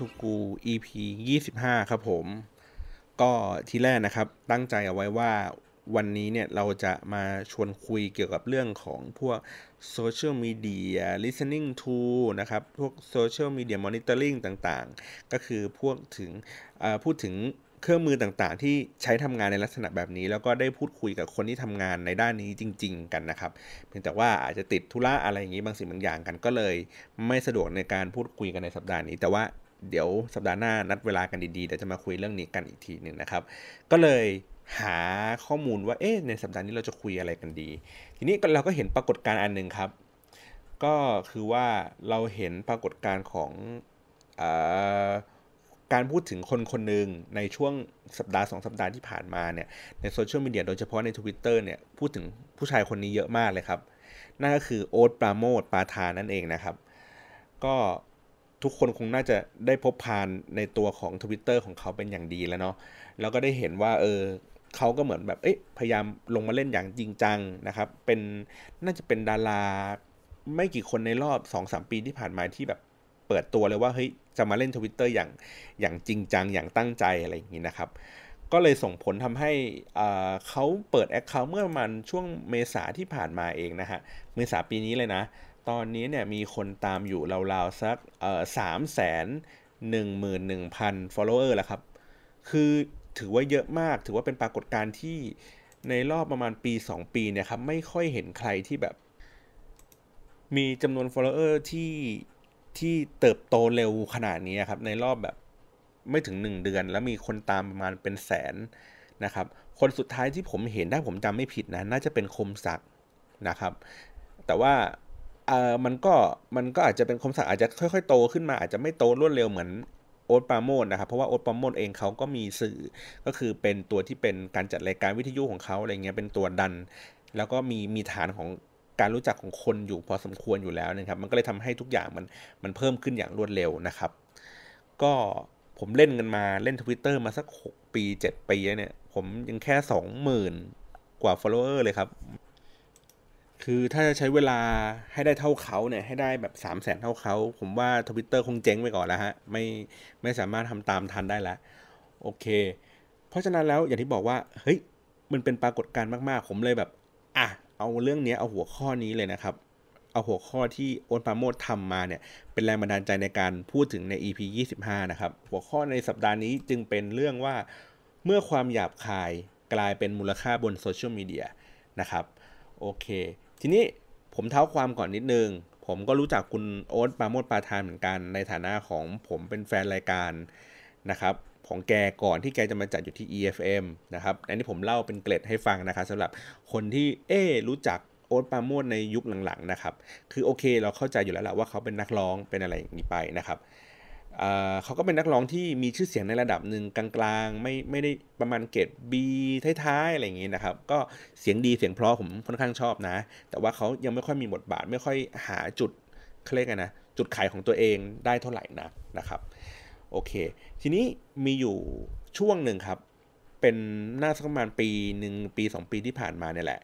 ได้สับกับ Up to Go EP 25 ครับผม ก็ทีแรกนะครับ ตั้งใจเอาไว้ว่าวันนี้เนี่ยเราจะมาชวนคุยเกี่ยวกับเรื่องของพวก Social Media Listening to นะครับ พวก Social Media Monitoring ต่างๆ ก็คือพวกถึงพูดถึงเครื่องมือต่างๆ ที่ใช้ทำงานในลักษณะแบบนี้ แล้วก็ได้พูดคุยกับคนที่ทำงานในด้านนี้จริง ๆ กันนะครับ เพียงแต่ว่าอาจจะติดธุระอะไรอย่างนี้บางสิ่งบางอย่างกันก็เลย ไม่สะดวกในการพูดคุยกันในสัปดาห์นี้ แต่ว่า เดี๋ยวสัปดาห์หน้านัดเวลากันดีๆเดี๋ยวจะมาคุยเรื่องนี้กันอีกทีหนึ่งนะครับ ก็เลยหาข้อมูลว่าเอ๊ะในสัปดาห์นี้เราจะคุยอะไรกันดี ทีนี้เราก็เห็นปรากฏการณ์อันหนึ่งครับ ก็คือว่าเราเห็นปรากฏการณ์ของอการพูดถึงคนคนหนึ่งในช่วงสัปดาห์สองสัปดาห์ที่ผ่านมาเนี่ยในโซเชียลมีเดียโดยเฉพาะใน Twitter เนี่ยพูดถึงผู้ชายคนนี้เยอะมากเลยครับ นั่นก็คือโอ๊ตปราโมทปาทานั่นเองนะครับ ก็ ทุกคนคงน่าจะได้พบพานในตัวของ Twitter ของเขาเป็นอย่างดีแล้วเนาะแล้วก็ได้เห็นว่าเออเขาก็เหมือนแบบเอ๊ะพยายามลงมาเล่นอย่างจริงจังนะครับ เป็นน่าจะเป็นดาราไม่กี่คนในรอบ 2-3 ปีที่ผ่านมาที่แบบเปิดตัวเลยว่าเฮ้ยจะมาเล่นทวิตเตอร์อย่างอย่างจริงจังอย่างตั้งใจอะไรอย่างนี้นะครับ ก็เลยส่งผลทำให้เขาเปิดแอคเคาท์เมื่อประมาณช่วงเมษาที่ผ่านมาเองนะฮะเมษาปีนี้เลยนะ ตอนนี้เนี่ยมีคนตามอยู่ราวๆสักสามแสนหนึ่งหมื่นหนึ่งพัน follower แล้วครับ คือถือว่าเยอะมาก ถือว่าเป็นปรากฏการณ์ที่ในรอบประมาณปี 2 ปีเนี่ยครับไม่ค่อยเห็นใครที่แบบ มีจำนวน follower ที่ที่เติบโตเร็วขนาดนี้ครับ ในรอบแบบไม่ถึง 1 เดือน แล้วมีคนตามประมาณเป็นแสนนะครับ คนสุดท้ายที่ผมเห็นถ้าผมจำไม่ผิดนะ น่าจะเป็นคมศักดิ์นะครับ แต่ว่า เออมันก็มันก็อาจจะเป็นคมศักดิ์อาจจะค่อยๆ โตขึ้นมาอาจจะไม่โตรวดเร็วเหมือนโอ๊ตปาโมดนะครับเพราะว่าโอ๊ตปาโมดเองเขาก็มีสื่อก็คือเป็นตัวที่เป็นการจัดรายการวิทยุของเขาอะไรเงี้ยเป็นตัวดัน แล้วก็มีมีฐานของการรู้จักของคนอยู่พอสมควรอยู่แล้วนะครับ มันก็เลยทำให้ทุกอย่างมันมันเพิ่มขึ้นอย่างรวดเร็วนะครับ ก็ผมเล่นกันมาเล่น Twitter มาสัก 6 ปี 7 ปีเนี่ย ผมยังแค่ 20,000 กว่า follower เลยครับ คือถ้าจะใช้เวลาให้ได้เท่าเขาเนี่ยให้ได้แบบ3 0 0แสนเท่าเขา ผมว่า Twitter คงเจ๊งไปก่อนแล้วฮะ ไม่ไม่สามารถทำตามทันได้แล้ว โอเค เพราะฉะนั้นแล้วอย่างที่บอกว่า เฮ้ย มันเป็นปรากฏการณ์มากๆ ผมเลยแบบ อะ เอาเรื่องนี้เอาหัวข้อนี้เลยนะครับ เอาหัวข้อที่โอนปาโมดทำมาเนี่ย เป็นแรงบันดาลใจในการพูดถึงใน EP 25 นะครับ หัวข้อในสัปดาห์นี้จึงเป็นเรื่องว่าเมื่อความหยาบคายกลายเป็นมูลค่าบนโซเชียลมีเดียนะครับ โอเค ทีนี้ผมเท้าความก่อนนิดนึง ผมก็รู้จักคุณโอ๊ตปาโมดปาทานเหมือนกัน ในฐานะของผมเป็นแฟนรายการนะครับของแกก่อนที่แกจะมาจัดอยู่ที่ EFM นะครับ อันนี้ผมเล่าเป็นเกร็ดให้ฟังนะครับสำหรับคนที่เอ๊รู้จักโอ๊ตปาโมดในยุคหลังๆนะครับ คือโอเคเราเข้าใจอยู่แล้วแหละว่าเขาเป็นนักร้องเป็นอะไรอย่างนี้ไปนะครับ เขาก็เป็นนักร้องที่มีชื่อเสียงในระดับหนึ่งกลางๆ ไม่ไม่ได้ประมาณเกรด B ท้ายๆอะไรอย่างนี้นะครับ ก็เสียงดีเสียงเพราะผมค่อนข้างชอบนะ แต่ว่าเขายังไม่ค่อยมีบทบาท ไม่ค่อยหาจุดเครียกนะ จุดขายของตัวเองได้เท่าไหร่นะนะครับโอเค ทีนี้มีอยู่ช่วงหนึ่งครับ เป็นน่าสักประมาณปีหนึ่งปี 2 ปีที่ผ่านมาเนี่ยแหละ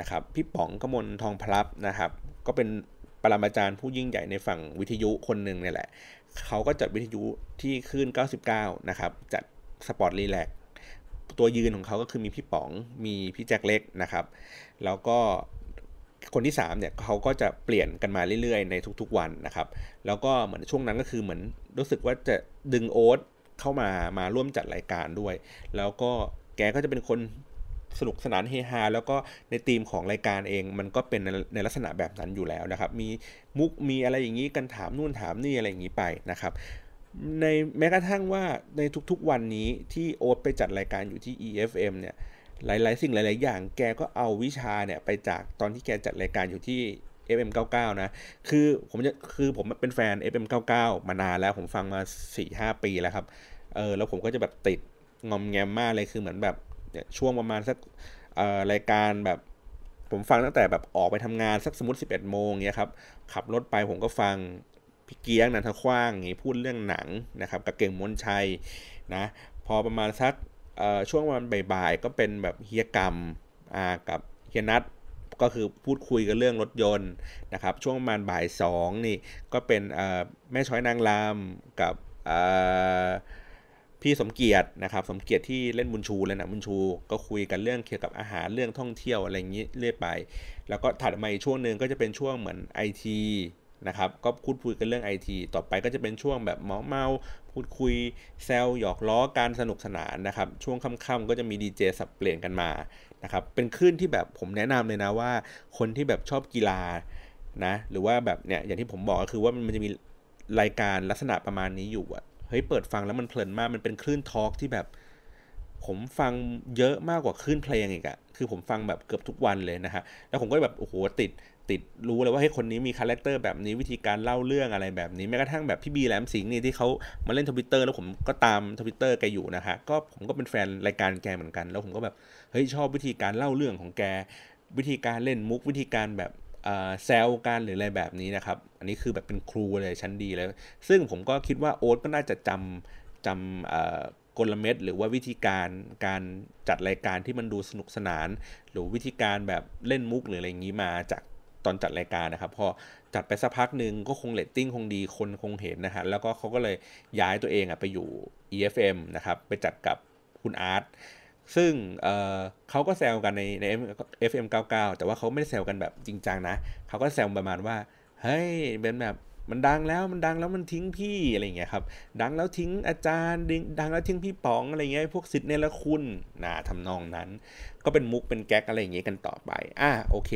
นะครับพี่ป๋องกมลทองพลับนะครับ ก็เป็นปรมาจารย์ผู้ยิ่งใหญ่ในฝั่งวิทยุคนหนึ่งเนี่ยแหละ เขาก็จัดวิทยุที่คลื่น 99 นะครับจัด Sport Relax ตัวยืนของเขาก็คือมีพี่ป๋องมีพี่แจ็คเล็กนะครับ แล้วก็คนที่3เนี่ยเขาก็จะเปลี่ยนกันมาเรื่อยๆ ในทุกๆวันนะครับ แล้วก็เหมือนช่วงนั้นก็คือเหมือนรู้สึกว่าจะดึงโอ๊ตเข้ามามาร่วมจัดรายการด้วย แล้วก็แกก็จะเป็นคน สนุกสนานเฮฮาแล้วก็ในธีมของรายการเอง มันก็เป็นในลักษณะแบบนั้นอยู่แล้วนะครับ มีมุกมีอะไรอย่างนี้กันถามนู่นถามนี่อะไรอย่างนี้ไปนะครับในแม้กระทั่งว่าในทุกๆวันนี้ที่โอ๊ตไปจัดรายการอยู่ที่ EFM เนี่ยหลายๆ สิ่งหลาย ๆ อย่างแกก็เอาวิชาเนี่ยไปจากตอนที่แกจัดรายการอยู่ที่ FM99 นะ คือผมจะคือผมเป็นแฟน FM99 มานานแล้วผมฟังมา 4-5 ปีแล้วครับ เออแล้วผมก็จะแบบติดงอมแงมมากเลยคือเหมือนแบบ ช่วงประมาณสักรายการแบบผมฟังตั้งแต่แบบออกไปทำงานสักสมมติ 11 โมงเงี้ยครับขับรถไปผมก็ฟังพี่เกียงนันทคว้างงี้พูดเรื่องหนังนะครับกับเก่งมนชัยนะพอประมาณสักช่วงวันบ่ายๆก็เป็นแบบเฮียกรรมกับเฮียนัทก็คือพูดคุยกันเรื่องรถยนต์นะครับช่วงประมาณบ่ายสองนี่ก็เป็นแม่ช้อยนางรำกับ พี่สมเกียรตินะครับสมเกียรติที่เล่นบุญชูเลยนะบุญชู ก็คุยกันเรื่องเกี่ยวกับอาหารเรื่องท่องเที่ยวอะไรอย่างนี้เรื่อยไป แล้วก็ถัดมาอีกช่วงหนึ่งก็จะเป็นช่วงเหมือนไอทีนะครับก็พูดคุยกันเรื่องไอทีต่อไปก็จะเป็นช่วงแบบเมาเมาพูดคุยแซลหยอกล้อการสนุกสนานนะครับช่วงค่ำๆก็จะมีดีเจสับเปลี่ยนกันมานะครับเป็นคลื่นที่แบบผมแนะนำเลยนะว่า คนที่แบบชอบกีฬานะหรือว่าแบบเนี่ยอย่างที่ผมบอกก็คือว่ามันจะมีรายการลักษณะประมาณนี้อยู่อะ เฮ้ยเปิดฟังแล้วมันเพลินมากมันเป็นคลื่น talk ที่แบบ ผมฟังเยอะมากกว่าคลื่นเพลงอีกอะคือผมฟังแบบเกือบทุกวันเลยนะฮะแล้วผมก็แบบโอ้โหติดติดรู้เลยว่าไอ้คนนี้มี character แบบนี้วิธีการเล่าเรื่องอะไรแบบนี้แม้กระทั่งแบบพี่บีแหลมสิงห์นี่ที่เขามาเล่นทวิตเตอร์แล้วผมก็ตามทวิตเตอร์แกอยู่นะฮะก็ผมก็เป็นแฟนรายการแกเหมือนกัน แล้วผมก็แบบเฮ้ยชอบวิธีการเล่าเรื่องของแก วิธีการเล่นมุกวิธีการแบบ แซวกันหรืออะไรแบบนี้นะครับ อันนี้คือแบบเป็นครูเลยชั้นดีเลย ซึ่งผมก็คิดว่าโอ๊ตก็น่าจะจำจำกลเม็ดหรือว่าวิธีการการจัดรายการที่มันดูสนุกสนาน หรือวิธีการแบบเล่นมุกหรืออะไรอย่างนี้มาจากตอนจัดรายการนะครับพอจัดไปสักพักหนึ่งก็คงเรตติ้งคงดีคนคงเห็นนะฮะแล้วก็เขาก็เลยย้ายตัวเองอะไปอยู่ EFM นะครับไปจัดกับคุณอาร์ต ซึ่งเเขาก็แซวกันในใน FM 99 แต่ว่าเขาไม่ได้แซวกันแบบจริงจังนะ เขาก็แซวประมาณว่า เฮ้ย เป็นแบบมันดังแล้วมันดังแล้วมันทิ้งพี่อะไรเงี้ยครับ ดังแล้วทิ้งอาจารย์ดังแล้วทิ้งพี่ป๋องอะไรเงี้ยพวกสิทธิ์เนรคุณนะทำนองนั้น ก็เป็นมุกเป็นแก๊กอะไรอย่างเงี้ยกันต่อไปอะโอเค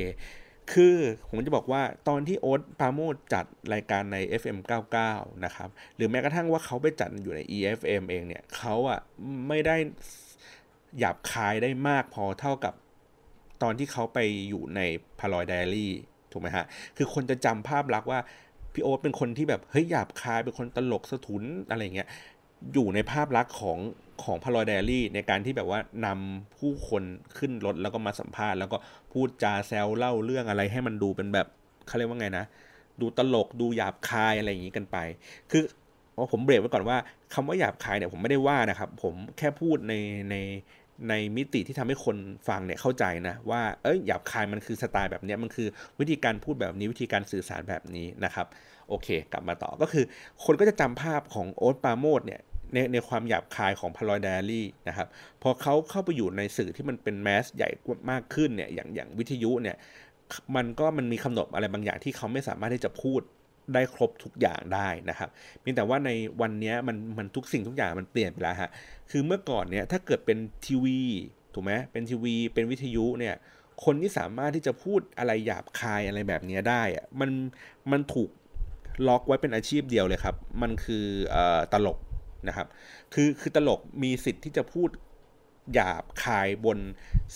คือผมจะบอกว่าตอนที่โอ๊ตปาโมดจัดรายการใน FM 99 นะครับ หรือแม้กระทั่งว่าเขาไปจัดอยู่ใน EFM เองเนี่ยเขาอะไม่ได้ หยาบคายได้มากพอเท่ากับตอนที่เขาไปอยู่ในพารอยไดอารี่ถูกไหมฮะ คือคนจะจำภาพลักษณ์ว่าพี่โอ๊ตเป็นคนที่แบบเฮ้ยหยาบคายเป็นคนตลกสะทุนอะไรเงี้ยอยู่ในภาพลักษณ์ของของพารอยเดลี่ในการที่แบบว่านำผู้คนขึ้นรถแล้วก็มาสัมภาษณ์แล้วก็พูดจาแซวเล่าเรื่องอะไรให้มันดูเป็นแบบเขาเรียกว่าไงนะ ดูตลกดูหยาบคายอะไรอย่างนี้กันไป คือผมเบรกไว้ก่อนว่าคำว่าหยาบคายเนี่ยผมไม่ได้ว่านะครับ ผมแค่พูดในใน ในมิติที่ทำให้คนฟังเนี่ยเข้าใจนะว่าเอ้ยหยาบคายมันคือสไตล์แบบนี้มันคือวิธีการพูดแบบนี้วิธีการสื่อสารแบบนี้นะครับโอเค กลับมาต่อก็คือคนก็จะจำภาพของโอ๊ตปาโมดเนี่ยในในความหยาบคายของพารอยเดลี่นะครับพอเขาเข้าไปอยู่ในสื่อที่มันเป็นแมสใหญ่มากขึ้นเนี่ยอย่างอย่างวิทยุเนี่ยมันก็มันมีคำนบอะไรบางอย่างที่เขาไม่สามารถที่จะพูด ได้ครบทุกอย่างได้นะครับเพียงแต่ว่าในวันนี้มันมันทุกสิ่งทุกอย่างมันเปลี่ยนไปแล้วฮะคือเมื่อก่อนเนี่ยถ้าเกิดเป็นทีวีถูกไหมเป็นทีวี เป็นวิทยุเนี่ยคนที่สามารถที่จะพูดอะไรหยาบคายอะไรแบบนี้ได้อะมันมันถูกล็อกไว้เป็นอาชีพเดียวเลยครับ มันคืออตลกนะครับ คือคือตลกมีสิทธิ์ที่จะพูดหยาบคายบน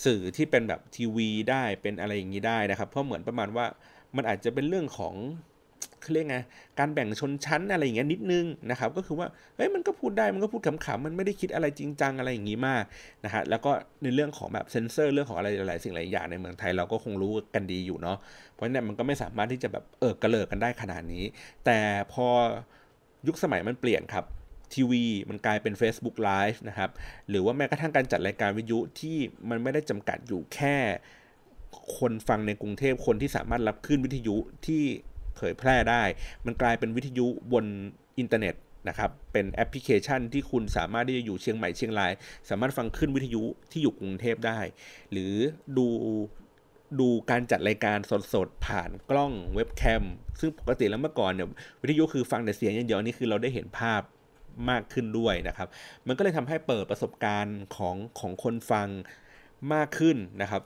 สื่อที่เป็นแบบทีวีได้เป็นอะไรอย่างนี้ได้นะครับ เพราะเหมือนประมาณว่ามันอาจจะเป็นเรื่องของ เขาเรียกไงการแบ่งชนชั้นอะไรอย่างเงี้ยนิดนึงนะครับก็คือว่าเฮ้ยมันก็พูดได้มันก็พูดขำๆมันไม่ได้คิดอะไรจริงจังอะไรอย่างงี้มากนะฮะแล้วก็ในเรื่องของแบบเซนเซอร์เรื่องของอะไรหลายสิ่งหลายอย่างในเมืองไทยเราก็คงรู้กันดีอยู่เนาะเพราะฉะนั้นมันก็ไม่สามารถที่จะแบบเออกระเลิกกันได้ขนาดนี้ แต่พอยุคสมัยมันเปลี่ยนครับทีวีมันกลายเป็น Facebook Live นะครับ หรือว่าแม้กระทั่งการจัดรายการวิทยุที่มันไม่ได้จำกัดอยู่แค่ คนฟังในกรุงเทพคนที่สามารถรับขึ้นวิทยุที่ เผยแพร่ได้ มันกลายเป็นวิทยุบนอินเทอร์เน็ตนะครับเป็นแอปพลิเคชันที่คุณสามารถที่จะอยู่เชียงใหม่เชียงราย สามารถฟังขึ้นวิทยุที่อยู่กรุงเทพได้ หรือดูดูการจัดรายการสดๆ ผ่านกล้องเว็บแคม ซึ่งปกติแล้วเมื่อก่อนเนี่ยวิทยุคือฟังแต่เสียงอย่างเดียวนี่คือเราได้เห็นภาพมากขึ้นด้วยนะครับ มันก็เลยทำให้เปิดประสบการณ์ของของคนฟังมากขึ้นนะครับ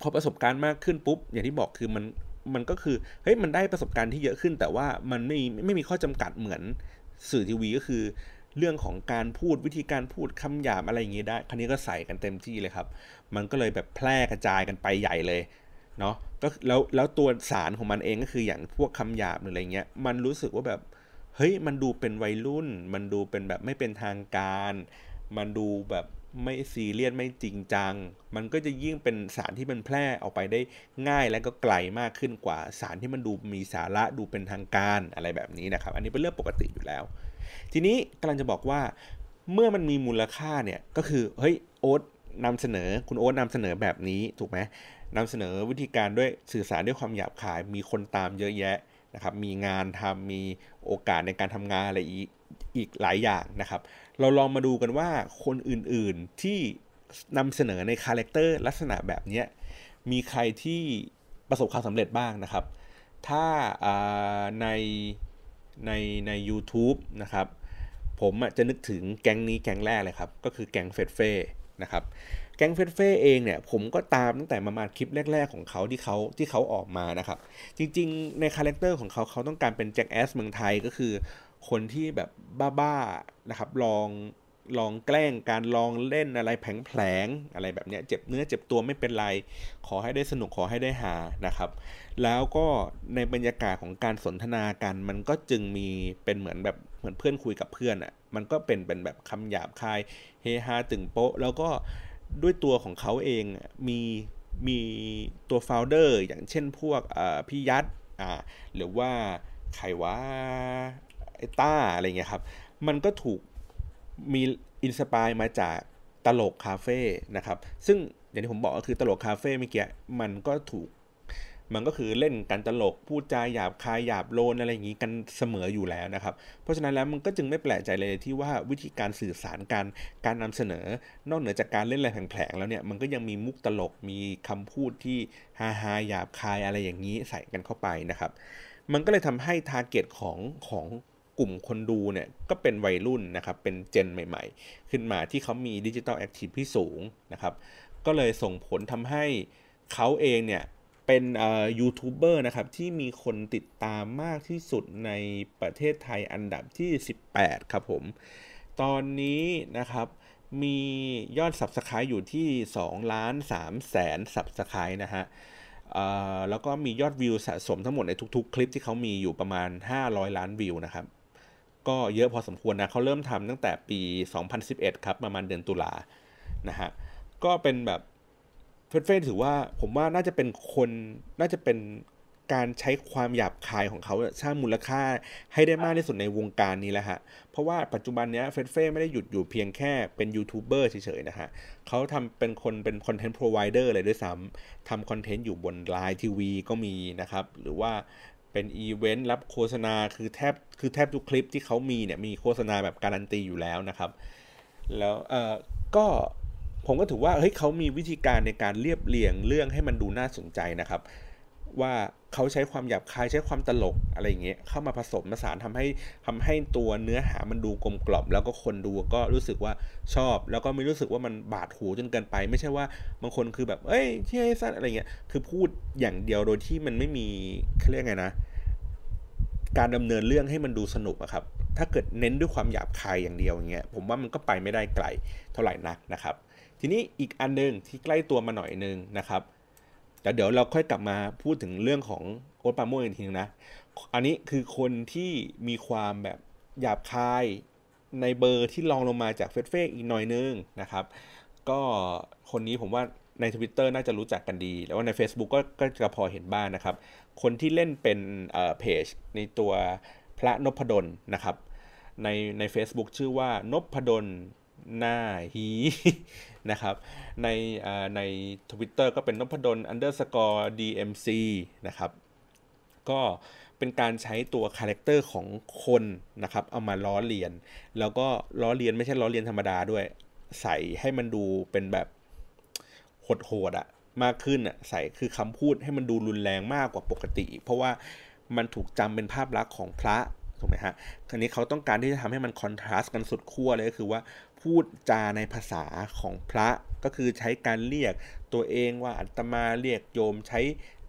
พอประสบการณ์มากขึ้นปุ๊บอย่างที่บอกคือมัน มันก็คือเฮ้ยมันได้ประสบการณ์ที่เยอะขึ้น แต่ว่ามันไม่ไม่มีข้อจำกัดเหมือนสื่อทีวีก็คือ เรื่องของการพูดวิธีการพูดคำหยาบอะไรอย่างเงี้ยได้คันนี้ก็ใส่กันเต็มที่เลยครับ มันก็เลยแบบแพร่กระจายกันไปใหญ่เลยเนาะก็แล้วแล้วตัวสารของมันเองก็คืออย่างพวกคำหยาบหรืออะไรเงี้ยมันรู้สึกว่าแบบเฮ้ยมันดูเป็นวัยรุ่น มันดูเป็นแบบไม่เป็นทางการ มันดูแบบ ไม่ซีเรียสไม่จริงจัง มันก็จะยิ่งเป็นสารที่มันแพร่ออกไปได้ง่ายและก็ไกลมากขึ้นกว่าสารที่มันดูมีสาระดูเป็นทางการอะไรแบบนี้นะครับ อันนี้เป็นเรื่องปกติอยู่แล้ว ทีนี้กำลังจะบอกว่าเมื่อมันมีมูลค่าเนี่ยก็คือเฮ้ยโอ๊ตนำเสนอคุณโอ๊ตนำเสนอแบบนี้ถูกไหมนำเสนอวิธีการด้วยสื่อสารด้วยความหยาบคาย มีคนตามเยอะแยะนะครับ มีงานทำมีโอกาสในการทำงานอะไรอีกอีกหลายอย่างนะครับ เราลองมาดูกันว่าคนอื่นๆที่นำเสนอในคาแรคเตอร์ลักษณะแบบนี้มีใครที่ประสบความสำเร็จบ้างนะครับ ถ้าในในใน u t u b e นะครับ ผมจะนึกถึงแก๊งนี้แก๊งแรกเลยครับ ก็คือแก๊งเฟดเฟ่นะครับ แก๊งเฟดเฟ่เองเนี่ยผมก็ตามตั้งแต่ประมาณคลิปแรก ๆ ของเขาที่เขาที่เขาออกมานะครับ จริงๆ ในคาแรคเตอร์ของเขาเขาต้องการเป็น Jackass เมืองไทยก็คือ คนที่แบบบ้าๆนะครับ ลองลองแกล้งกันลองเล่นอะไรแผลงๆอะไรแบบนี้เจ็บเนื้อเจ็บตัวไม่เป็นไร ขอให้ได้สนุกขอให้ได้หานะครับ แล้วก็ในบรรยากาศของการสนทนากันมันก็จึงมีเป็นเหมือนแบบเหมือนเพื่อนคุยกับเพื่อนอะ่ะมันก็เป็นเป็นแบบคำหยาบคายเฮฮาตึงโป๊ะ แล้วก็ด้วยตัวของเขาเองมีมีตัวโฟลเดอร์อย่างเช่นพวกพี่ยัดอ่าหรือว่าไขว่า ไอต้าอะไรเงี้ยครับ มันก็ถูกมีอินสปายมาจากตลกคาเฟ่นะครับ ซึ่งอย่างที่ผมบอกก็คือตลกคาเฟ่เมื่อกี้มันก็ถูก มันก็คือเล่นกันตลกพูดจาหยาบคายหยาบโลนอะไรอย่างนี้กันเสมออยู่แล้วนะครับ เพราะฉะนั้นแล้วมันก็จึงไม่แปลกใจเลยที่ว่าวิธีการสื่อสารการการนำเสนอ นอกเหนือจากการเล่นอะไรแผลงๆแล้วเนี่ยมันก็ยังมีมุกตลกมีคำพูดที่ฮาฮาหยาบคายอะไรอย่างนี้ใส่กันเข้าไปนะครับ มันก็เลยทำให้ทาร์เก็ตของของ กลุ่มคนดูเนี่ยก็เป็นวัยรุ่นนะครับเป็นเจนใหม่ ๆ ขึ้นมาที่เขามีดิจิทัลแอคทีฟที่สูงนะครับก็เลยส่งผลทำให้เขาเองเนี่ยเป็นยูทูบเบอร์นะครับที่มีคนติดตามมากที่สุดในประเทศไทยอันดับที่ 18 ครับผม ตอนนี้นะครับมียอด Subscribe อยู่ที่2ล้าน3แสน Subscribe นะฮะแล้วก็มียอดวิวสะสมทั้งหมดในทุกๆ คลิปที่เขามีอยู่ประมาณ 500 ล้านวิวนะครับ ก็เยอะพอสมควรนะเขาเริ่มทำตั้งแต่ปี 2011 ครับประมาณเดือนตุลานะฮะก็เป็นแบบเฟรเฟถือว่าผมว่าน่าจะเป็นคนน่าจะเป็นการใช้ความหยาบคายของเขาสร้างมูลค่าให้ได้มากที่สุดในวงการนี้แหละฮะ เพราะว่าปัจจุบันนี้เฟรเฟไม่ได้หยุดอยู่เพียงแค่เป็นยูทูบเบอร์เฉยๆนะฮะเขาทำเป็นคนเป็นคอนเทนต์พรอไวเดอร์เลยด้วยซ้ำทำคอนเทนต์อยู่บนไลน์ทีวีก็มีนะครับ หรือว่า เป็นอีเวนต์รับโฆษณาคือแทบคือแทบทุกคลิปที่เขามีเนี่ยมีโฆษณาแบบการันตีอยู่แล้วนะครับ แล้วเออก็ผมก็ถือว่าเฮ้ยเขามีวิธีการในการเรียบเรียงเรื่องให้มันดูน่าสนใจนะครับ ว่าเขาใช้ความหยาบคายใช้ความตลกอะไรอย่างเงี้ยเข้ามาผสมผสานทำให้ทำให้ตัวเนื้อหามันดูกลมกล่อม แล้วก็คนดูก็รู้สึกว่าชอบ แล้วก็ไม่รู้สึกว่ามันบาดหูจนเกินไป ไม่ใช่ว่าบางคนคือแบบเอ้ยที่ให้สั้นอะไรเงี้ยคือพูดอย่างเดียวโดยที่มันไม่มีเขาเรียกไงนะ การดำเนินเรื่องให้มันดูสนุกอะครับ ถ้าเกิดเน้นด้วยความหยาบคายอย่างเดียวอย่างเงี้ยผมว่ามันก็ไปไม่ได้ไกลเท่าไหร่นักนะครับ ทีนี้อีกอันนึงที่ใกล้ตัวมาหน่อยนึงนะครับ แต่เดี๋ยวเราค่อยกลับมาพูดถึงเรื่องของโอ๊ตปาโมอีกทีนึงนะ อันนี้คือคนที่มีความแบบหยาบคายในเบอร์ที่ลองลงมาจากเฟซเฟกอีกหน่อยนึงนะครับ ก็คนนี้ผมว่าใน Twitter น่าจะรู้จักกันดี แล้วว่าใน Facebook ก็ก็จะพอเห็นบ้างนะครับ คนที่เล่นเป็นเพจในตัวพระนพดลนะครับ ในใน Facebook ชื่อว่านพดล หน้าฮีนะครับในในทวิตเตอร์ก็เป็นนพดล underscore dmc นะครับก็เป็นการใช้ตัวคาแรคเตอร์ของคนนะครับเอามาล้อเลียน แล้วก็ล้อเลียนไม่ใช่ล้อเลียนธรรมดาด้วย ใส่ให้มันดูเป็นแบบโหดๆอะมากขึ้นอะใส่คือคำพูดให้มันดูรุนแรงมากกว่าปกติ เพราะว่ามันถูกจำเป็นภาพลักษณ์ของพระ ถูกไหมฮะคราวนี้เขาต้องการที่จะทำให้มัน contrast กันสุดขั้วเลยก็คือว่าพูดจาในภาษาของพระก็คือใช้การเรียกตัวเองว่าอาตมาเรียกโยมใช้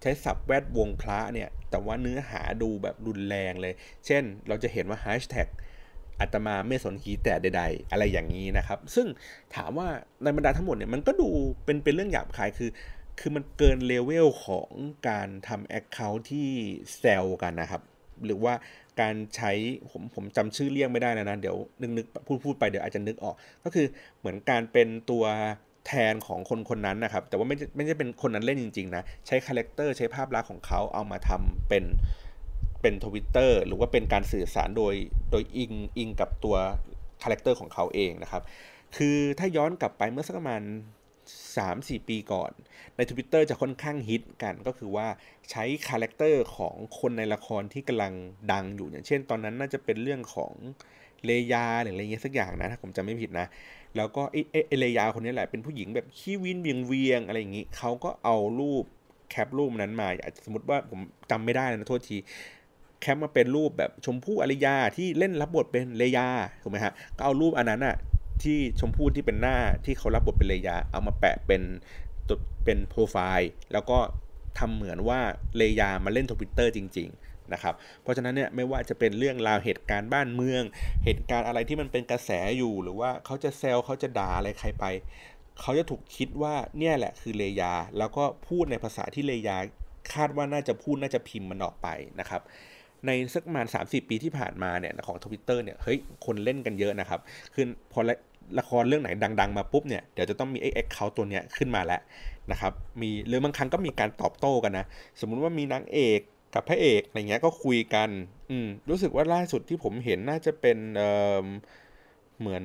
ใช้ศัพท์แวดวงพระเนี่ยแต่ว่าเนื้อหาดูแบบรุนแรงเลย เช่นเราจะเห็นว่าแฮชแท็กอาตมาไม่สนหีแตดใด ๆ อะไรอย่างนี้นะครับ ซึ่งถามว่าในบรรดาทั้งหมดเนี่ยมันก็ดูเป็นเป็นเรื่องหยาบคายคือคือมันเกินเลเวลของการทำ account ที่แซวกันนะครับ หรือว่า การใช้ผมผมจำชื่อเรียกไม่ได้นะนะ เดี๋ยวนึกนึกพูดพูดไปเดี๋ยวอาจจะนึกออก ก็คือเหมือนการเป็นตัวแทนของคนคนนั้นนะครับ แต่ว่าไม่ไม่ใช่เป็นคนนั้นเล่นจริง ๆ นะ ใช้คาแรคเตอร์ใช้ภาพลักษณ์ของเขาเอามาทำเป็นเป็นทวิตเตอร์หรือว่าเป็นการสื่อสารโดยโดยอิงอิงกับตัวคาแรคเตอร์ของเขาเองนะครับ คือถ้าย้อนกลับไปเมื่อสักประมาณ 3-4 ปีก่อน ใน Twitter จะค่อนข้างฮิตกันก็คือว่าใช้คาแรคเตอร์ของคนในละครที่กำลังดังอยู่อย่างเช่น ตอนนั้นน่าจะเป็นเรื่องของเลยาหรืออะไรเงี้ยสักอย่างนะถ้าผมจำไม่ผิดนะ แล้วก็ไอ้ไอ้เลยาคนนี้แหละเป็นผู้หญิงแบบขี้วินเวียงเวียงอะไรอย่างงี้เขาก็เอารูปแคปรูปนั้นมาสมมติว่าผมจำไม่ได้นะโทษทีแคปมาเป็นรูปแบบชมพู่อริยาที่เล่นรับบทเป็นเลยาถูกไหมฮะก็เอารูปอันนั้นอะ ที่ชมพู่ที่เป็นหน้าที่เขารับบทเป็นเลยา เอามาแปะเป็นตัวเป็นโปรไฟล์แล้วก็ทำเหมือนว่าเลยามาเล่นทวิตเตอร์จริง ๆ นะครับ เพราะฉะนั้นเนี่ยไม่ว่าจะเป็นเรื่องราวเหตุการณ์บ้านเมือง เหตุการณ์อะไรที่มันเป็นกระแสอยู่หรือว่าเขาจะแซวเขาจะด่าอะไรใครไป เขาจะถูกคิดว่าเนี่ยแหละคือเลยา แล้วก็พูดในภาษาที่เลยาคาดว่าน่าจะพูดน่าจะพิมพ์มันออกไปนะครับ ในสักประมาณ 30 ปีที่ผ่านมาเนี่ยของทวิตเตอร์เนี่ยเฮ้ยคนเล่นกันเยอะนะครับคือพอละครเรื่องไหนดัง ๆ มาปุ๊บเนี่ยเดี๋ยวจะต้องมีไอ้แอคเคาท์ตัวเนี้ยขึ้นมาแล้วนะครับมีหรือบางครั้งก็มีการตอบโต้กันนะ สมมุติว่ามีนางเอกกับพระเอกอะไรเงี้ยก็คุยกันอืมรู้สึกว่าล่าสุดที่ผมเห็นน่าจะเป็นเหมือน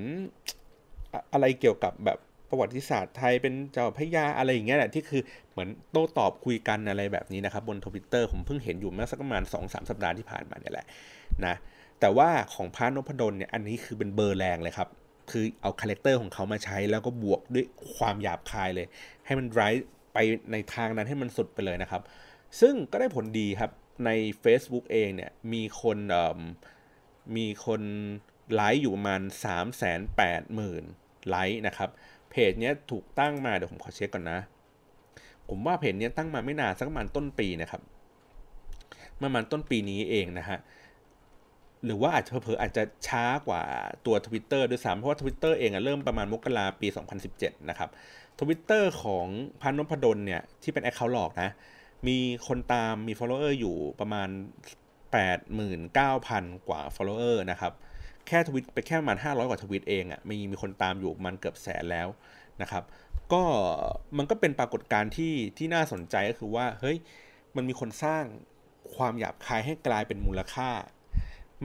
อะไรเกี่ยวกับแบบ ประวัติศาสตร์ไทยเป็นเจ้าพระยาอะไรอย่างเงี้ยแหละที่คือเหมือนโต้ตอบคุยกันอะไรแบบนี้นะครับบนทวิตเตอร์ผมเพิ่งเห็นอยู่เมื่อสักประมาณ2อสสัปดาห์ที่ผ่านมาเนี่ยแหละนะแต่ว่าของพระนพดลเนี่ยอันนี้คือเป็นเบอร์แรงเลยครับคือเอาคาแรคเตอร์ของเขามาใช้แล้วก็บวกด้วยความหยาบคายเลย ให้มันไร้ไปในทางนั้นให้มันสุดไปเลยนะครับ ซึ่งก็ได้ผลดีครับใน Facebook เองเนี่ยมีคนมีคนไลค์อยู่ประมาณ 3 8 0 0 0 0ไลค์นะครับ เพจนี้ถูกตั้งมาเดี๋ยวผมขอเช็คก่อนนะ ผมว่าเพจนี้ตั้งมาไม่นานสักประมาณต้นปีนะครับประมาณต้นปีนี้เองนะฮะหรือว่าอาจจะเผลออาจจะช้ากว่าตัว Twitter ด้วยซ้ำเพราะว่า Twitter เองอะเริ่มประมาณมกราปี 2017 นะครับ Twitter ของพันนพดลเนี่ย ที่เป็นแอคเคาท์หลอกนะ มีคนตามมี follower อยู่ประมาณ 89,000 กว่า follower นะครับ แค่ทวิตไปแค่ประมาณ500 กว่าทวิตเองอะ่ะมีมีคนตามอยู่มันเกือบแสนแล้วนะครับก็มันก็เป็นปรากฏการณ์ที่ที่น่าสนใจก็คือว่าเฮ้ยมันมีคนสร้างความหยาบคายให้กลายเป็นมูลค่า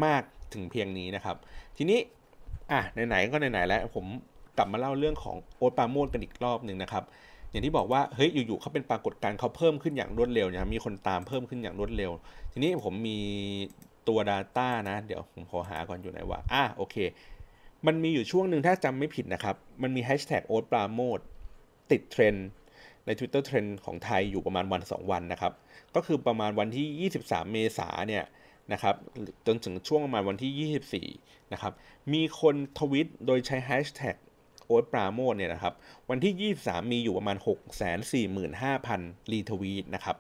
มากถึงเพียงนี้นะครับ ทีนี้อะไหนๆก็ไหนๆแล้วผมกลับมาเล่าเรื่องของโอ๊ตปาโมดกันอีกรอบหนึ่งนะครับ อย่างที่บอกว่าเฮ้ยอยู่ๆเขาเป็นปรากฏการณ์เขาเพิ่มขึ้นอย่างรวดเร็วนะมีคนตามเพิ่มขึ้นอย่างรวดเร็ว ทีนี้ผมมี ตัว Data นะ เดี๋ยวผมขอหาก่อนอยู่ไหนว่าอะโอเค มันมีอยู่ช่วงหนึ่งถ้าจำไม่ผิดนะครับ มันมีแฮชแท็กโอ๊ตปาโมดติดเทรนด์ใน Twitter เทรนด์ของไทยอยู่ประมาณวัน 2 วันนะครับ ก็คือประมาณวันที่ 23 เมษาเนี่ยนะครับจนถึงช่วงประมาณวันที่ 24 นะครับ มีคนทวิตโดยใช้แฮชแท็กโอ๊ตปราโมทเนี่ยนะครับ วันที่ 23 มีอยู่ประมาณ 645,000 รีทวีตนะครับ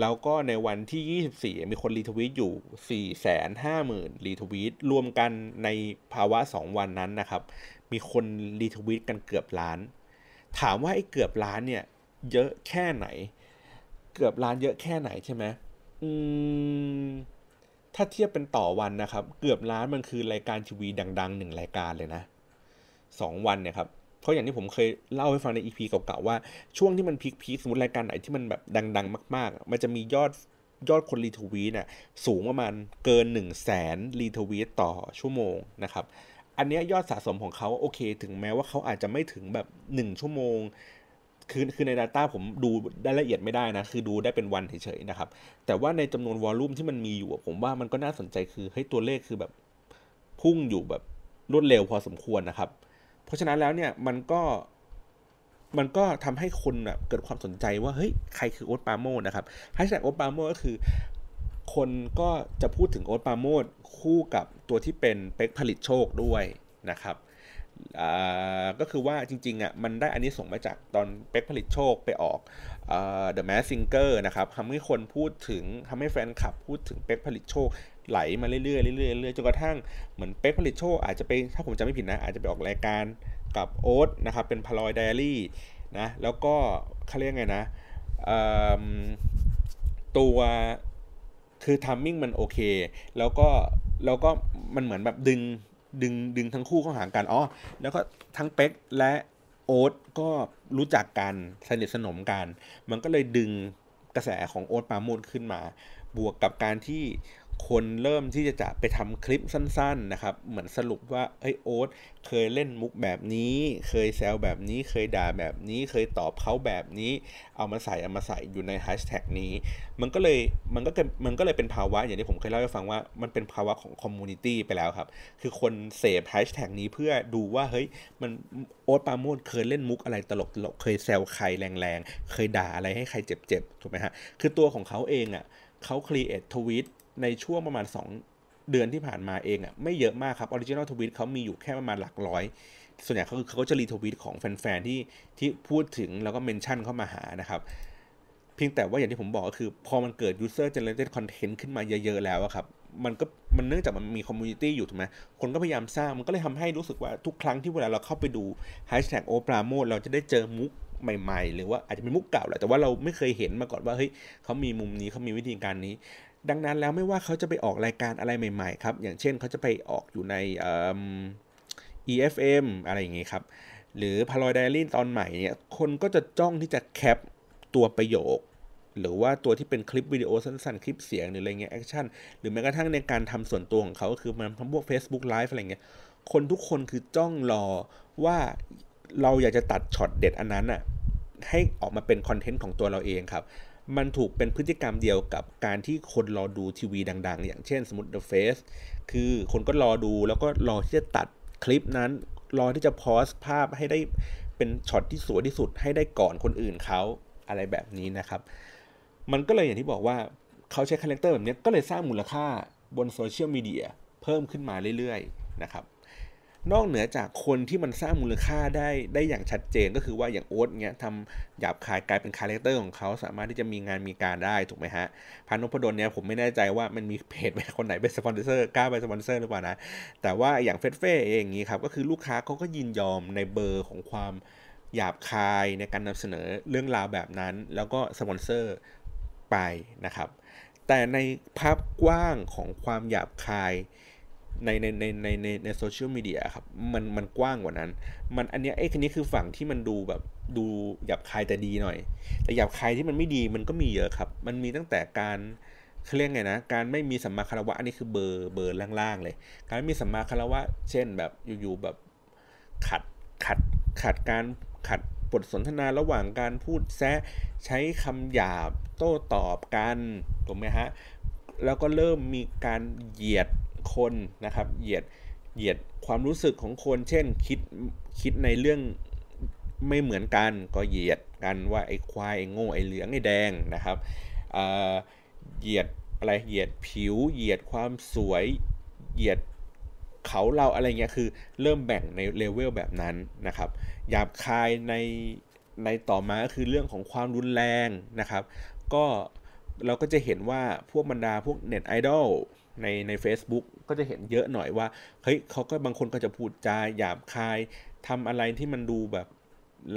แล้วก็ในวันที่ 24 มีคนรีทวีตอยู่ 450,000 รีทวีตรวมกันในภาวะ 2 วันนั้นนะครับ มีคนรีทวีตกันเกือบล้าน ถามว่าไอ้เกือบล้านเนี่ยเยอะแค่ไหน เกือบล้านเยอะแค่ไหนใช่ไหมอืมถ้าเทียบเป็นต่อวันนะครับ เกือบล้านมันคือรายการทีวีดังๆหนึ่งรายการเลยนะสองวันเนี่ยครับ เพราะอย่างที่ผมเคยเล่าให้ฟังในอีพีเก่าๆว่าช่วงที่มันพีคๆสมมติรายการไหนที่มันแบบดัง ๆ มาก ๆ มันจะมียอดยอดคนรีทวีตเนี่ยสูงประมาณเกิน 1 0 0 0 0แสนรีทวีตต่อชั่วโมงนะครับอันนี้ยอดสะสมของเขาโอเค ถึงแม้ว่าเขาอาจจะไม่ถึงแบบ 1 ชั่วโมง คือคือใน Data ผมดูได้ละเอียดไม่ได้นะ คือดูได้เป็นวันเฉยๆนะครับ แต่ว่าในจำนวนวอลลุ่มที่มันมีอยู่ ผมว่ามันก็น่าสนใจคือเฮ้ยตัวเลขคือแบบพุ่งอยู่แบบรวดเร็วพอสมควรนะครับ เพราะฉะนั้นแล้วเนี่ยมันก็มันก็ทำให้คนแบบเกิดความสนใจว่าเฮ้ยใครคือโอ๊ตปาโมดนะครับแฮชแท็กโอ๊ตปาโมดก็คือ คนก็จะพูดถึงโอ๊ตปาโมดคู่กับตัวที่เป็นเป็กผลิตโชคด้วยนะครับก็คือว่าจริงๆอะมันได้อันนี้ส่งมาจากตอนเป็กผลิตโชคไปออก The Mask Singer นะครับทำให้คนพูดถึงทำให้แฟนคลับพูดถึงเป็กผลิตโชคไหลมาเรื่อยๆเรื่อยๆเรื่อยๆจนกระทั่งเหมือนเป็กผลิตโชคอาจจะไปถ้าผมจำไม่ผิดนะ อาจจะไปออกรายการกับโอ๊ตนะครับเป็นพลอยไดอารี่นะแล้วก็เขาเรียกไงนะตัวคือทัมมิ่งมันโอเค แล้วก็แล้วก็มันเหมือนแบบดึงดึงดึงทั้งคู่เข้าหากันอ๋อแล้วก็ทั้งเป็กและ โอ๊ตก็รู้จักกันสนิทสนมกัน มันก็เลยดึงกระแสของโอ๊ตปาโมดขึ้นมา บวกกับการที่ คนเริ่มที่จะจะไปทำคลิปสั้น ๆนะครับ เหมือนสรุปว่าเอ้ยโอ๊ตเคยเล่นมุกแบบนี้ เคยแซวแบบนี้ เคยด่าแบบนี้ เคยตอบเขาแบบนี้ เอามาใส่เอามาใส่อยู่ในแฮชแท็กนี้ มันก็เลยมันก็มันก็เลยเป็นภาวะอย่างที่ผมเคยเล่าให้ฟังว่ามันเป็นภาวะของ community ไปแล้วครับ คือคนเสพแฮชแท็กนี้เพื่อดูว่าเฮ้ยมันโอ๊ตปราโมทย์เคยเล่นมุกอะไรตลกตลกเคยแซวใครแรงๆ เคยด่าอะไรให้ใครเจ็บๆถูกไหมฮะคือตัวของเขาเองอะ เขา create tweet ในช่วงประมาณ 2 เดือนที่ผ่านมาเองอะ่ะไม่เยอะมากครับ original tweet เขามีอยู่แค่ประมาณหลักร้อย ส่วนใหญ่เขาเขาก็จะ retweet ของแฟนๆที่ที่พูดถึงแล้วก็ mention เข้ามาหานะครับเพียงแต่ว่าอย่างที่ผมบอกก็คือ พอมันเกิด user generated content ขึ้นมาเยอะๆแล้วครับ มันก็มันเนื่องจากมันมี community อยู่ถูกไหมคนก็พยายามสร้างมันก็เลยทำให้รู้สึกว่าทุกครั้งที่เวลาเราเข้าไปดู hashtag โอ๊ตปราโมทย์เราจะได้เจอมุกใหม่ๆ หรือว่าอาจจะเป็นมุกเก่าแหละแต่ว่าเราไม่เคยเห็นมาก่อนว่าเฮ้ยเขามีมุมนี้เขามีวิธีการนี้ ดังนั้นแล้วไม่ว่าเขาจะไปออกรายการอะไรใหม่ ๆ ครับ อย่างเช่นเขาจะไปออกอยู่ใน EFM อะไรอย่างงี้ครับ หรือ Paloy Diary ตอนใหม่เนี่ยคนก็จะจ้องที่จะแคปตัวประโยค หรือว่าตัวที่เป็นคลิปวิดีโอสั้นๆ คลิปเสียงหรืออะไรเงี้ย action หรือแม้กระทั่งในการทำส่วนตัวของเขาก็คือมันทำพวก Facebook Live อะไรเงี้ยคนทุกคนคือจ้องรอว่าเราอยากจะตัดช็อตเด็ดอันนั้นอะให้ออกมาเป็นคอนเทนต์ของตัวเราเองครับ มันถูกเป็นพฤติกรรมเดียวกับการที่คนรอดูทีวีดัง ๆ อย่างเช่นสมมติ The Face คือคนก็รอดูแล้วก็รอที่จะตัดคลิปนั้น รอที่จะโพสต์ภาพให้ได้เป็นช็อตที่สวยที่สุดให้ได้ก่อนคนอื่นเขาอะไรแบบนี้นะครับ มันก็เลยอย่างที่บอกว่าเขาใช้คาแรคเตอร์แบบนี้ก็เลยสร้างมูลค่าบนโซเชียลมีเดียเพิ่มขึ้นมาเรื่อยๆนะครับนอกเหนือจากคนที่มันสร้างมูลค่าได้ได้อย่างชัดเจนก็คือว่าอย่างโอ๊ตเงี้ยทำหยาบคายกลายเป็นคาแรคเตอร์ของเขาสามารถที่จะมีงานมีการได้ถูกไหมฮะพันนพดลเนี่ยผมไม่แน่ใจว่ามันมีเพจไหคนไหนเป็นสปอนเซอร์กล้าเป็นสปอนเซอร์หรือเปล่านะแต่ว่าอย่างเฟ็ดเฟ่เองอย่างนี้ครับก็คือลูกค้าเขาก็ยินยอมในเบอร์ของความหยาบคายในการนำเสนอเรื่องราวแบบนั้น แล้วก็สปอนเซอร์ ไปนะครับ แต่ในภาพกว้างของความหยาบคายในในในในในในโซเชียลมีเดียครับมันมันกว้างกว่านั้น มันอันนี้ไอ้คันนี้คือฝั่งที่มันดูแบบดูหยาบคายแต่ดีหน่อย แต่หยาบคายที่มันไม่ดีมันก็มีเยอะครับ มันมีตั้งแต่การเขาเรียกไงนะ การไม่มีสัมมาคารวะอันนี้คือเบอร์เบอร์ล่างๆเลย การไม่มีสัมมาคารวะ เช่นแบบอยู่ๆแบบขัดขัดขัดการขัด บทสนทนาระหว่างการพูดแซะใช้คำหยาบโต้ตอบกันถูกไหมฮะแล้วก็เริ่มมีการเหยียดคนนะครับ เหยียดเหยียดความรู้สึกของคน เช่นคิดคิดในเรื่องไม่เหมือนกันก็เหยียดกันว่าไอ้ควายไอ้โง่ไอ้เหลืองไอ้แดงนะครับเหยียดอะไรเหยียดผิว เหยียดความสวย เหยียด เขาเราอะไรเงี้ยคือเริ่มแบ่งในเลเวลแบบนั้นนะครับหยาบคายในในต่อมาก็คือเรื่องของความรุนแรงนะครับ ก็เราก็จะเห็นว่าพวกบรรดาพวกเน็ตไอดอลในใน Facebook ก็จะเห็นเยอะหน่อยว่าเฮ้ยเขาก็บางคนก็จะพูดจาหยาบคายทำอะไรที่มันดูแบบ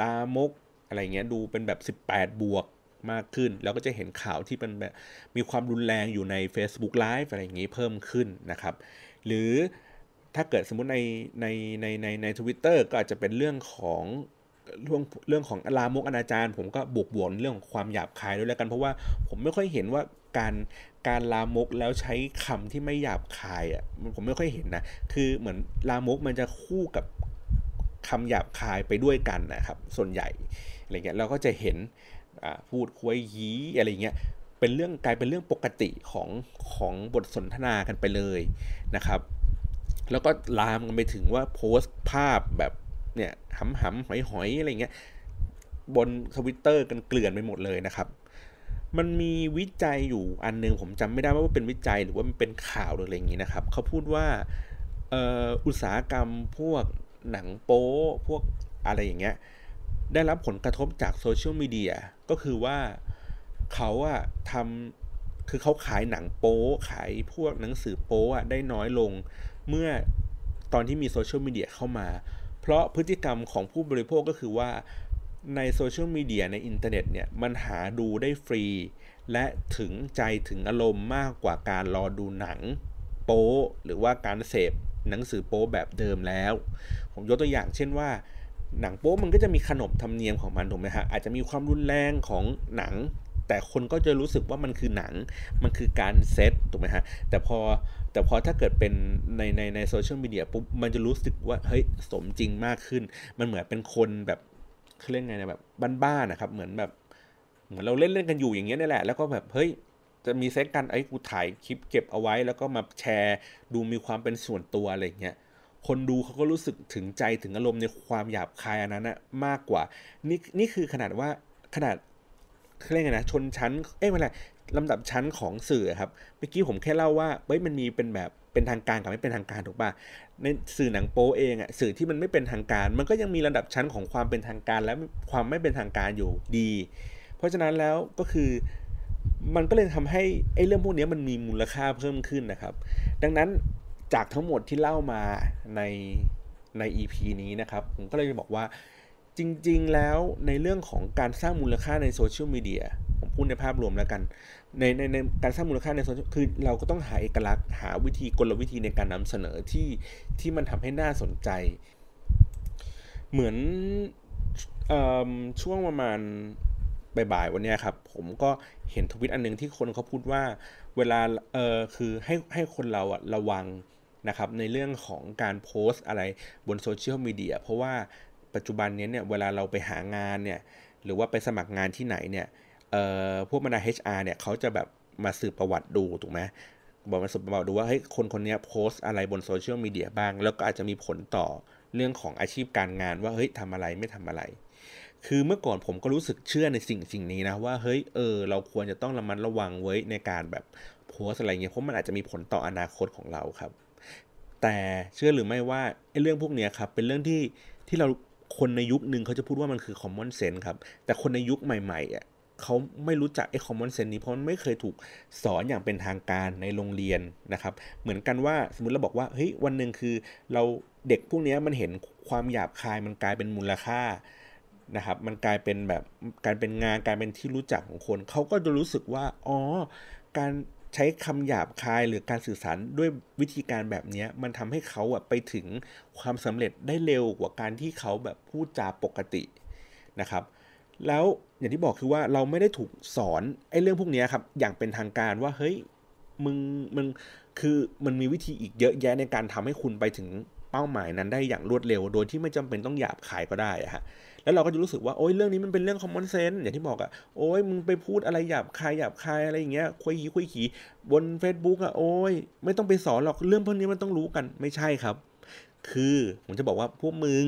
ลามกอะไรเงี้ยดูเป็นแบบ 18 บวกมากขึ้น แล้วก็จะเห็นข่าวที่เป็นแบบมีความรุนแรงอยู่ใน Facebook Live อะไรอย่างงี้เพิ่มขึ้นนะครับ หรือ ถ้าเกิดสมมติในในในในในทวิตเตอร์ก็อาจจะเป็นเรื่องของเรื่องเรื่องของลามกอนาจารผมก็บวกบวกเรื่องของความหยาบคายด้วยแล้วกัน เพราะว่าผมไม่ค่อยเห็นว่าการการลามกแล้วใช้คำที่ไม่หยาบคายอะผมไม่ค่อยเห็นนะคือเหมือนลามกมันจะคู่กับคำหยาบคายไปด้วยกันนะครับ ส่วนใหญ่อะไรเงี้ยเราก็จะเห็นพูดคุยยีอะไรเงี้ยเป็นเรื่องกลายเป็นเรื่องปกติของของบทสนทนากันไปเลยนะครับ แล้วก็ลามกันไปถึงว่าโพสต์ภาพแบบเนี่ยหำหำหอยหอยอะไรเงี้ยบนทวิตเตอร์กันเกลื่อนไปหมดเลยนะครับ มันมีวิจัยอยู่อันนึงผมจำไม่ได้ว่าเป็นวิจัยหรือว่ามันเป็นข่าวหรืออะไรอย่างนี้นะครับ เขาพูดว่าอุตสาหกรรมพวกหนังโป๊พวกอะไรอย่างเงี้ยได้รับผลกระทบจากโซเชียลมีเดียก็คือว่าเขาอะทำคือเขาขายหนังโป๊ขายพวกหนังสือโป๊อะได้น้อยลง เมื่อตอนที่มีโซเชียลมีเดียเข้ามา เพราะพฤติกรรมของผู้บริโภคก็คือว่าในโซเชียลมีเดียในอินเทอร์เน็ตเนี่ยมันหาดูได้ฟรี และถึงใจถึงอารมณ์มากกว่าการรอดูหนังโป๊หรือว่าการเสพหนังสือโป๊แบบเดิมแล้ว ผมยกตัวอย่างเช่นว่าหนังโป๊มันก็จะมีขนบธรรมเนียมของมันถูกไหมฮะอาจจะมีความรุนแรงของหนัง แต่คนก็จะรู้สึกว่ามันคือหนัง มันคือการเซตถูกไหมฮะ แต่พอแต่พอถ้าเกิดเป็นในในในโซเชียลมีเดียปุ๊บ มันจะรู้สึกว่าเฮ้ยสมจริงมากขึ้น มันเหมือนเป็นคนแบบเขาเรียกไงนะแบบบ้านๆนะครับ เหมือนแบบเหมือนเราเล่นเล่นกันอยู่อย่างเงี้ยนี่แหละ แล้วก็แบบเฮ้ยจะมีเซตกันไอ้กูถ่ายคลิปเก็บเอาไว้ แล้วก็มาแชร์ดูมีความเป็นส่วนตัวอะไรเงี้ยคนดูเขาก็รู้สึกถึงใจถึงอารมณ์ในความหยาบคายอันนั้นนะมากกว่า นี่นี่คือขนาดว่าขนาด เรียกไงนะชนชั้น เอ้ยไม่ใช่ลำดับชั้นของสื่อครับเมื่อกี้ผมแค่เล่าว่าเฮ้ยมันมีเป็นแบบเป็นทางการกับไม่เป็นทางการถูกป่ะในสื่อหนังโป๊เองอะสื่อที่มันไม่เป็นทางการ มันก็ยังมีระดับชั้นของความเป็นทางการและความไม่เป็นทางการอยู่ดี เพราะฉะนั้นแล้วก็คือมันก็เลยทำให้ไอ้เรื่องพวกนี้มันมีมูลค่าเพิ่มขึ้นนะครับ ดังนั้นจากทั้งหมดที่เล่ามาในใน EP นี้นะครับ ผมก็เลยบอกว่า จริงๆแล้วในเรื่องของการสร้างมูลค่าในโซเชียลมีเดียผมพูดในภาพรวมแล้วกัน ในในในการสร้างมูลค่าในโซเชียลคือเราก็ต้องหาเอกลักษณ์ หาวิธีกลวิธีในการนำเสนอที่ที่มันทำให้น่าสนใจ เหมือนอช่วงประมาณบ่ายๆวันนี้ครับ ผมก็เห็นทวิตอันนึงที่คนเขาพูดว่าเวลาเออคือให้ให้คนเราอะระวังนะครับในเรื่องของการโพสต์อะไรบนโซเชียลมีเดียเพราะว่า ปัจจุบันนี้เนี่ยเวลาเราไปหางานเนี่ยหรือว่าไปสมัครงานที่ไหนเนี่ยเอ่อพวกบรรดา HR เนี่ยเขาจะแบบมาสืบประวัติดูถูกไหมบอกมาสืบประวัติดูว่าเฮ้ยคนคนนี้โพสต์อะไรบนโซเชียลมีเดียบ้าง แล้วก็อาจจะมีผลต่อเรื่องของอาชีพการงานว่าเฮ้ยทำอะไรไม่ทำอะไร คือเมื่อก่อนผมก็รู้สึกเชื่อในสิ่งสิ่งนี้นะว่าเฮ้ยเออเราควรจะต้องระมัดระวังไว้ในการแบบโพสอะไรเงี้ยเพราะมันอาจจะมีผลต่ออนาคตของเราครับ แต่เชื่อหรือไม่ว่าไอ้เรื่องพวกนี้ครับเป็นเรื่องที่ที่เรา คนในยุคหนึ่งเขาจะพูดว่ามันคือ common sense ครับ แต่คนในยุคใหม่ๆอะเขาไม่รู้จักไอ้ common sense นี้เพราะมันไม่เคยถูกสอนอย่างเป็นทางการในโรงเรียนนะครับ เหมือนกันว่าสมมติเราบอกว่าเฮ้ยวันหนึ่งคือเราเด็กพวกนี้มันเห็นความหยาบคายมันกลายเป็นมูลค่านะครับมันกลายเป็นแบบการเป็นงานกลายเป็นที่รู้จักของคน เขาก็จะรู้สึกว่าอ๋อการ ใช้คำหยาบคายหรือการสื่อสารด้วยวิธีการแบบนี้มันทำให้เขาอะไปถึงความสำเร็จได้เร็วกว่าการที่เขาแบบพูดจาปกตินะครับ แล้วอย่างที่บอกคือว่าเราไม่ได้ถูกสอนไอ้เรื่องพวกนี้ครับอย่างเป็นทางการว่าเฮ้ยมึงมึงคือมันมีวิธีอีกเยอะแยะในการทำให้คุณไปถึงเป้าหมายนั้นได้อย่างรวดเร็ว โดยที่ไม่จำเป็นต้องหยาบคายก็ได้อะฮะ แล้วเราก็จะรู้สึกว่าโอ้ยเรื่องนี้มันเป็นเรื่องคอมมอนเซนส์อย่างที่บอกอะโอ้ยมึงไปพูดอะไรหยาบคายหยาบคายอะไรอย่างเงี้ยคุยขี้คุยขี้บน Facebook อะโอ้ยไม่ต้องไปสอนหรอกเรื่องพวกนี้มันต้องรู้กันไม่ใช่ครับ คือผมจะบอกว่าพวกมึง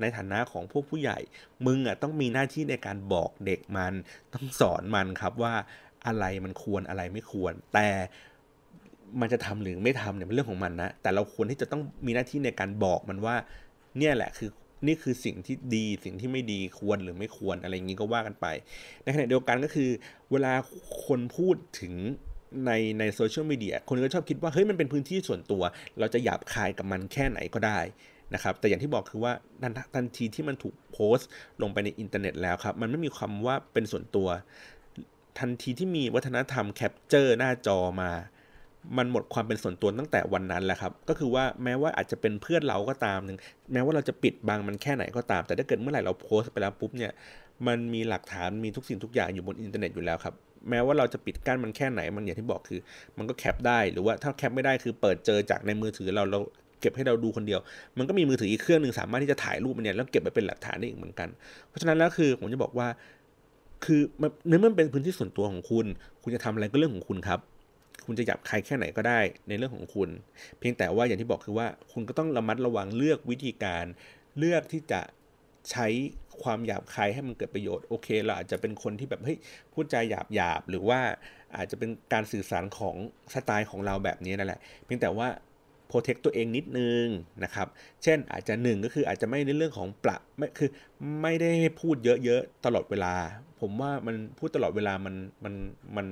ในฐานะของพวกผู้ใหญ่ มึงอะต้องมีหน้าที่ในการบอกเด็กมัน ต้องสอนมันครับว่าอะไรมันควรอะไรไม่ควร แต่มันจะทำหรือไม่ทำเนี่ยเป็นเรื่องของมันนะ แต่เราควรที่จะต้องมีหน้าที่ในการบอกมันว่า เนี่ยแหละคือ นี่คือสิ่งที่ดีสิ่งที่ไม่ดีควรหรือไม่ควรอะไรอย่างนี้ก็ว่ากันไป ในขณะเดียวกันก็คือ เวลาคนพูดถึงในในโซเชียลมีเดียคนก็ชอบคิดว่าเฮ้ยมันเป็นพื้นที่ส่วนตัว เราจะหยาบคายกับมันแค่ไหนก็ได้นะครับแต่อย่างที่บอกคือว่าทันทีที่มันถูกโพสต์ลงไปในอินเทอร์เน็ตแล้วครับ มันไม่มีคำว่าเป็นส่วนตัว ทันทีที่มีวัฒนธรรม capture หน้าจอมา มันหมดความเป็นส่วนตัวตั้งแต่วันนั้นแหละครับ ก็คือว่าแม้ว่าอาจจะเป็นเพื่อนเราก็ตามหนึ่งแม้ว่าเราจะปิดบังมันแค่ไหนก็ตาม แต่ถ้าเกิดเมื่อไหร่เราโพสต์ไปแล้วปุ๊บเนี่ย มันมีหลักฐานมีทุกสิ่งทุกอย่างอยู่บนอินเทอร์เน็ตอยู่แล้วครับ แม้ว่าเราจะปิดกั้นมันแค่ไหนมันอย่างที่บอกคือ มันก็แคปได้หรือว่าถ้าแคปไม่ได้คือเปิดเจอจากในมือถือเราเราเก็บให้เราดูคนเดียว มันก็มีมือถืออีกเครื่องหนึ่งสามารถที่จะถ่ายรูปมันเนี่ยแล้วเก็บไปเป็นหลักฐานได้อีกเหมือนกัน เพราะฉะนั้นแล้วคือผมจะบอกว่า คือเนื่อมันเป็นพื้นที่ส่วนตัวของคุณ คุณจะทำอะไรก็เรื่องของคุณครับ คุณจะหยับใครแค่ไหนก็ได้ในเรื่องของคุณ เพียงแต่ว่าอย่างที่บอกคือว่าคุณก็ต้องระมัดระวังเลือกวิธีการ เลือกที่จะใช้ความหยาบคายให้มันเกิดประโยชน์โอเคเราอาจจะเป็นคนที่แบบเฮ้ยพูดจาหยาบหยาบหรือว่าอาจจะเป็นการสื่อสารของสไตล์ของเราแบบนี้นั่นแหละ เพียงแต่ว่า โปรเทคตัวเองนิดนึงนะครับ เช่นอาจจะหนึ่งก็คืออาจจะไม่ในเรื่องของประไม่คือไม่ได้พูดเยอะๆตลอดเวลา ผมว่ามันพูดตลอดเวลามันมันมัน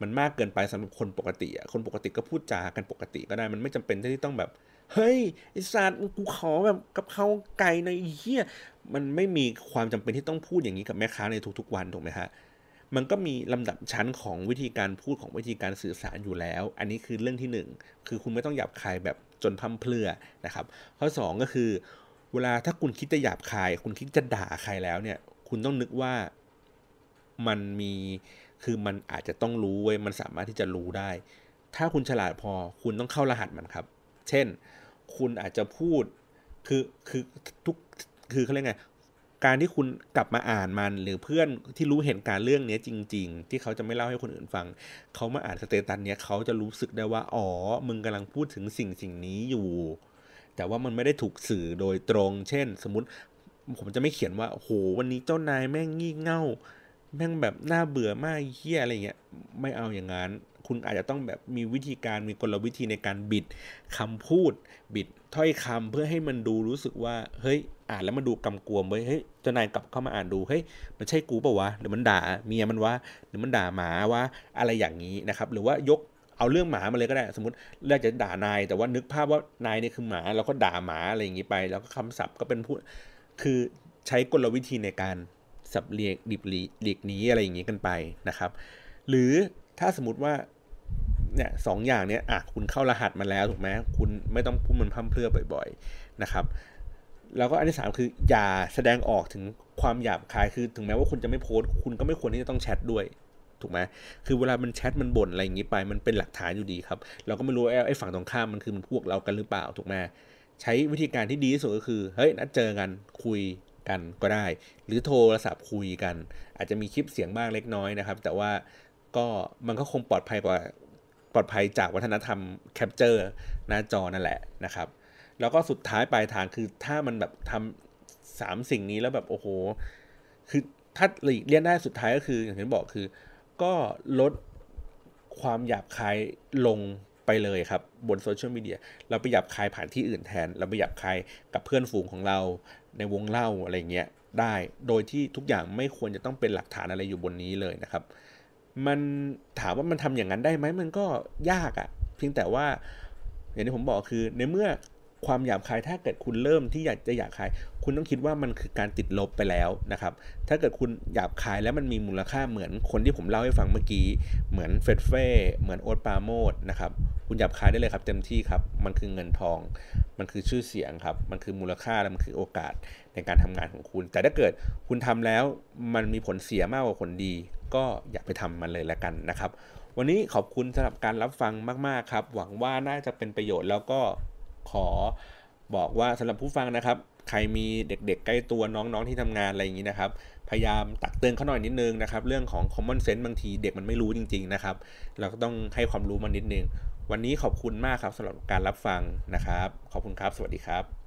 มันมากเกินไปสำหรับคนปกติอะคนปกติก็พูดจากันปกติก็ได้มันไม่จำเป็นที่ต้องแบบเฮ้ยไอสัตว์กูขอแบบกับเขาไก่ในเฮียมันไม่มีความจำเป็นที่ต้องพูดอย่างนี้กับแม่ค้าในทุกๆวันถูกไหมฮะ มันก็มีลำดับชั้นของวิธีการพูดของวิธีการสื่อสารอยู่แล้ว อันนี้คือเรื่องที่ 1 คือคุณไม่ต้องหยาบคายแบบจนพัมเพลือนะครับ ข้อ 2 ก็คือ เวลาถ้าคุณคิดจะหยาบคาย คุณคิดจะด่าใครแล้วเนี่ย คุณต้องนึกว่ามันมีคือมันอาจจะต้องรู้เว้ยมันสามารถที่จะรู้ได้ ถ้าคุณฉลาดพอคุณต้องเข้ารหัสมันครับ เช่น คุณอาจจะพูดคือคือทุกคือเขาเรียกไง การที่คุณกลับมาอ่านมัน หรือเพื่อนที่รู้เห็นการเรื่องนี้จริง ๆ ที่เขาจะไม่เล่าให้คนอื่นฟัง เขามาอ่านสเตตัสเนี้ยเขาจะรู้สึกได้ว่า อ๋อ มึงกำลังพูดถึงสิ่งสิ่งนี้อยู่ แต่ว่ามันไม่ได้ถูกสื่อโดยตรง เช่น สมมติผมจะไม่เขียนว่าโหวันนี้เจ้านายแม่งงี่เง่า แม่งแบบน่าเบื่อมากเฮี้ยอะไรเงี้ยไม่เอาอย่างนั้น คุณอาจจะต้องแบบมีวิธีการมีกลวิธีในการบิดคำพูด บิดถ้อยคำเพื่อให้มันดูรู้สึกว่า เฮ้ย อ่านแล้วมันดูกำกวมเว้ยเฮ้ยเจ้านายกลับเข้ามาอ่านดูเฮ้ยมันใช่กูเปล่าวะหรือมันด่าเมียมันวะหรือมันด่าหมาวะอะไรอย่างนี้นะครับ หรือว่ายกเอาเรื่องหมามาเลยก็ได้ สมมติเราจะด่านาย แต่ว่านึกภาพว่านายเนี่ยคือหมาแล้วก็ด่าหมาอะไรอย่างนี้ไป แล้วก็คำศัพท์ก็เป็นพูดคือใช้กลวิธีในการสับเรียกดิบหลีกนี้อะไรอย่างนี้กันไปนะครับ หรือถ้าสมมติว่าเนี่ยสองอย่างเนี้ยอะคุณเข้ารหัสมาแล้วถูกไหมคุณไม่ต้องพูดมันพั่มเพรื่อบ่อย ๆ นะครับ แล้วก็อันที่สามคืออย่าแสดงออกถึงความหยาบคายคือถึงแม้ว่าคุณจะไม่โพสคุณก็ไม่ควรที่จะต้องแชทด้วยถูกไหมคือเวลามันแชทมันบ่นอะไรอย่างนี้ไป มันเป็นหลักฐานอยู่ดีครับ เราก็ไม่รู้ไอ้ฝั่งตรงข้ามมันคือมันพวกเรากันหรือเปล่าถูกไหมใช้วิธีการที่ดีที่สุดก็คือเฮ้ยนัดเจอกันคุยกันก็ได้ หรือโทรศัพท์คุยกัน อาจจะมีคลิปเสียงบ้างเล็กน้อยนะครับ แต่ว่าก็มันก็คงปลอดภัยกว่าปลอดภัยจากวัฒนธรรมแคปเจอร์หน้าจอนั่นแหละนะครับ แล้วก็สุดท้ายปลายทางคือถ้ามันแบบทำสามสิ่งนี้แล้วแบบโอ้โห คือถ้าหลีกเลี่ยนได้สุดท้ายก็คือ อย่างที่บอกคือ ก็ลดความหยาบคายลงไปเลยครับ บนโซเชียลมีเดียเราไปหยาบคายผ่านที่อื่นแทน เราไปหยาบคายกับเพื่อนฝูงของเรา ในวงเล่าอะไรเงี้ยได้ โดยที่ทุกอย่างไม่ควรจะต้องเป็นหลักฐานอะไรอยู่บนนี้เลยนะครับ มันถามว่ามันทำอย่างนั้นได้ไหมมันก็ยากอะ่ะ เพียงแต่ว่าอย่างที่ผมบอกคือในเมื่อ ความหยาบคายถ้าเกิดคุณเริ่มที่อยากจะหยาบคาย คุณต้องคิดว่ามันคือการติดลบไปแล้วนะครับ ถ้าเกิดคุณหยาบคายแล้วมันมีมูลค่าเหมือนคนที่ผมเล่าให้ฟังเมื่อกี้ เหมือนเฟดเฟ่เหมือนโอ๊ตปาโมดนะครับ คุณหยาบคายได้เลยครับเต็มที่ครับ มันคือเงินทอง มันคือชื่อเสียงครับ มันคือมูลค่าและมันคือโอกาสในการทำงานของคุณ แต่ถ้าเกิดคุณทำแล้วมันมีผลเสียมากกว่าผลดี ก็อย่าไปทำมันเลยละกันนะครับ วันนี้ขอบคุณสำหรับการรับฟังมาก ๆ ครับ หวังว่าน่าจะเป็นประโยชน์แล้วก็ ขอบอกว่าสำหรับผู้ฟังนะครับ ใครมีเด็กๆ ใกล้ตัวน้องๆที่ทำงานอะไรอย่างนี้นะครับ พยายามตักเตือนเขาหน่อยนิดนึงนะครับ เรื่องของ common sense บางทีเด็กมันไม่รู้จริง ๆนะครับ เราก็ต้องให้ความรู้มันนิดนึง วันนี้ขอบคุณมากครับสำหรับการรับฟังนะครับ ขอบคุณครับ สวัสดีครับ